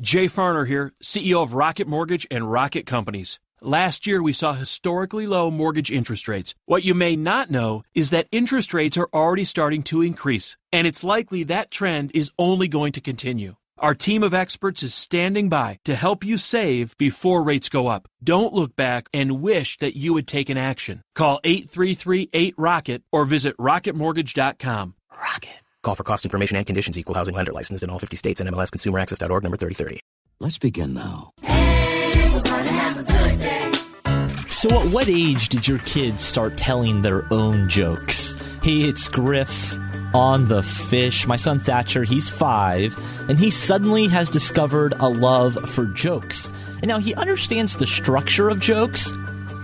Jay Farner here, CEO of Rocket Mortgage and Rocket Companies. Last year, we saw historically low mortgage interest rates. What you may not know is that interest rates are already starting to increase, and it's likely that trend is only going to continue. Our team of experts is standing by to help you save before rates go up. Don't look back and wish that you had taken action. Call 833-8ROCKET or visit rocketmortgage.com. Rocket. Call for cost information and conditions. Equal housing lender licensed in all 50 states and MLSConsumerAccess.org number 3030. Let's begin now. So, at what age did your kids start telling their own jokes? Hey, it's Griff on the fish. My son Thatcher, he's five, and he suddenly has discovered a love for jokes. And now he understands the structure of jokes,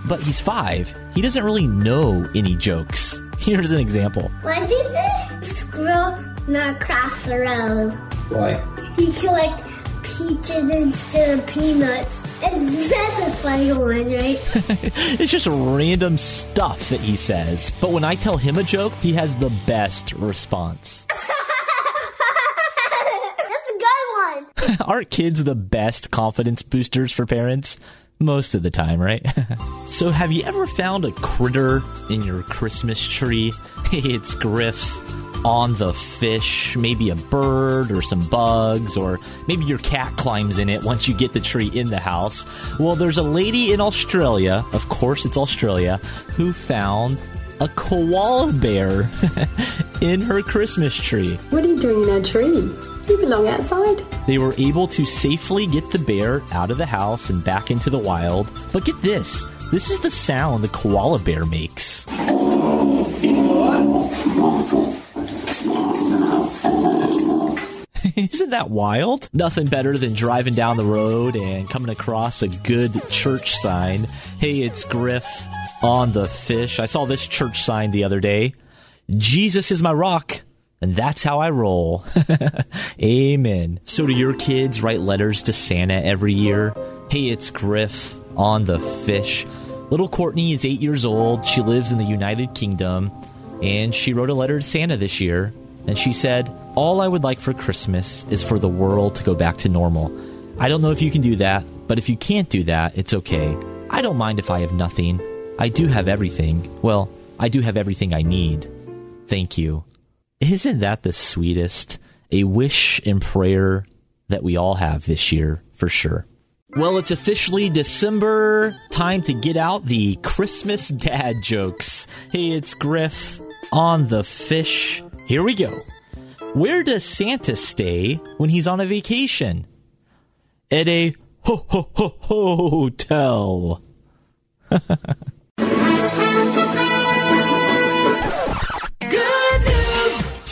but he's five. He doesn't really know any jokes. Here's an example. Why did the squirrel not cross the road? Why? He collect peaches instead of peanuts. And that's a funny one, right? it's just random stuff that he says. But when I tell him a joke, he has the best response. that's a good one. Aren't kids the best confidence boosters for parents? Most of the time, right? so, have you ever found a critter in your Christmas tree? It's Griff on the fish, maybe a bird or some bugs, or maybe your cat climbs in it once you get the tree in the house. Well, there's a lady in Australia, of course it's Australia, who found a koala bear in her Christmas tree. What are you doing in that tree? You belong outside? They were able to safely get the bear out of the house and back into the wild. But get this this is the sound the koala bear makes. Isn't that wild? Nothing better than driving down the road and coming across a good church sign. Hey, it's Griff on the fish. I saw this church sign the other day. Jesus is my rock. And that's how I roll. Amen. So, do your kids write letters to Santa every year? Hey, it's Griff on the fish. Little Courtney is eight years old. She lives in the United Kingdom. And she wrote a letter to Santa this year. And she said, All I would like for Christmas is for the world to go back to normal. I don't know if you can do that, but if you can't do that, it's okay. I don't mind if I have nothing. I do have everything. Well, I do have everything I need. Thank you. Isn't that the sweetest? A wish and prayer that we all have this year, for sure. Well, it's officially December. Time to get out the Christmas dad jokes. Hey, it's Griff on the fish. Here we go. Where does Santa stay when he's on a vacation? At a ho ho ho hotel.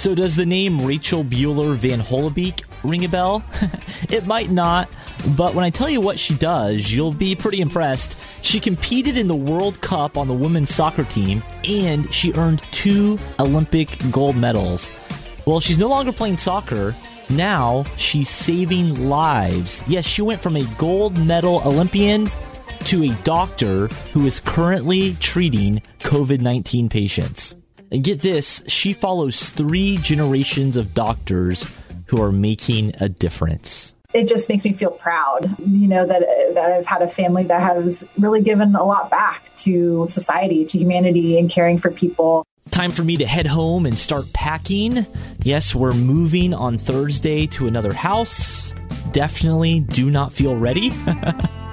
So, does the name Rachel Buehler Van Hollebeke ring a bell? it might not, but when I tell you what she does, you'll be pretty impressed. She competed in the World Cup on the women's soccer team, and she earned two Olympic gold medals. Well, she's no longer playing soccer. Now she's saving lives. Yes, she went from a gold medal Olympian to a doctor who is currently treating COVID 19 patients. And get this, she follows three generations of doctors who are making a difference. It just makes me feel proud, you know, that, that I've had a family that has really given a lot back to society, to humanity, and caring for people. Time for me to head home and start packing. Yes, we're moving on Thursday to another house. Definitely do not feel ready.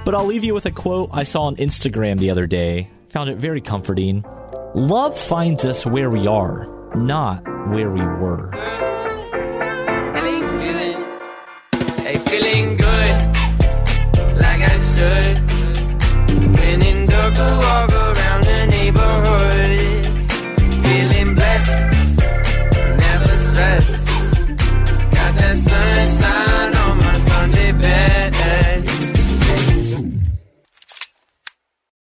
but I'll leave you with a quote I saw on Instagram the other day. Found it very comforting. Love finds us where we are, not where we were. Feeling good, like I should.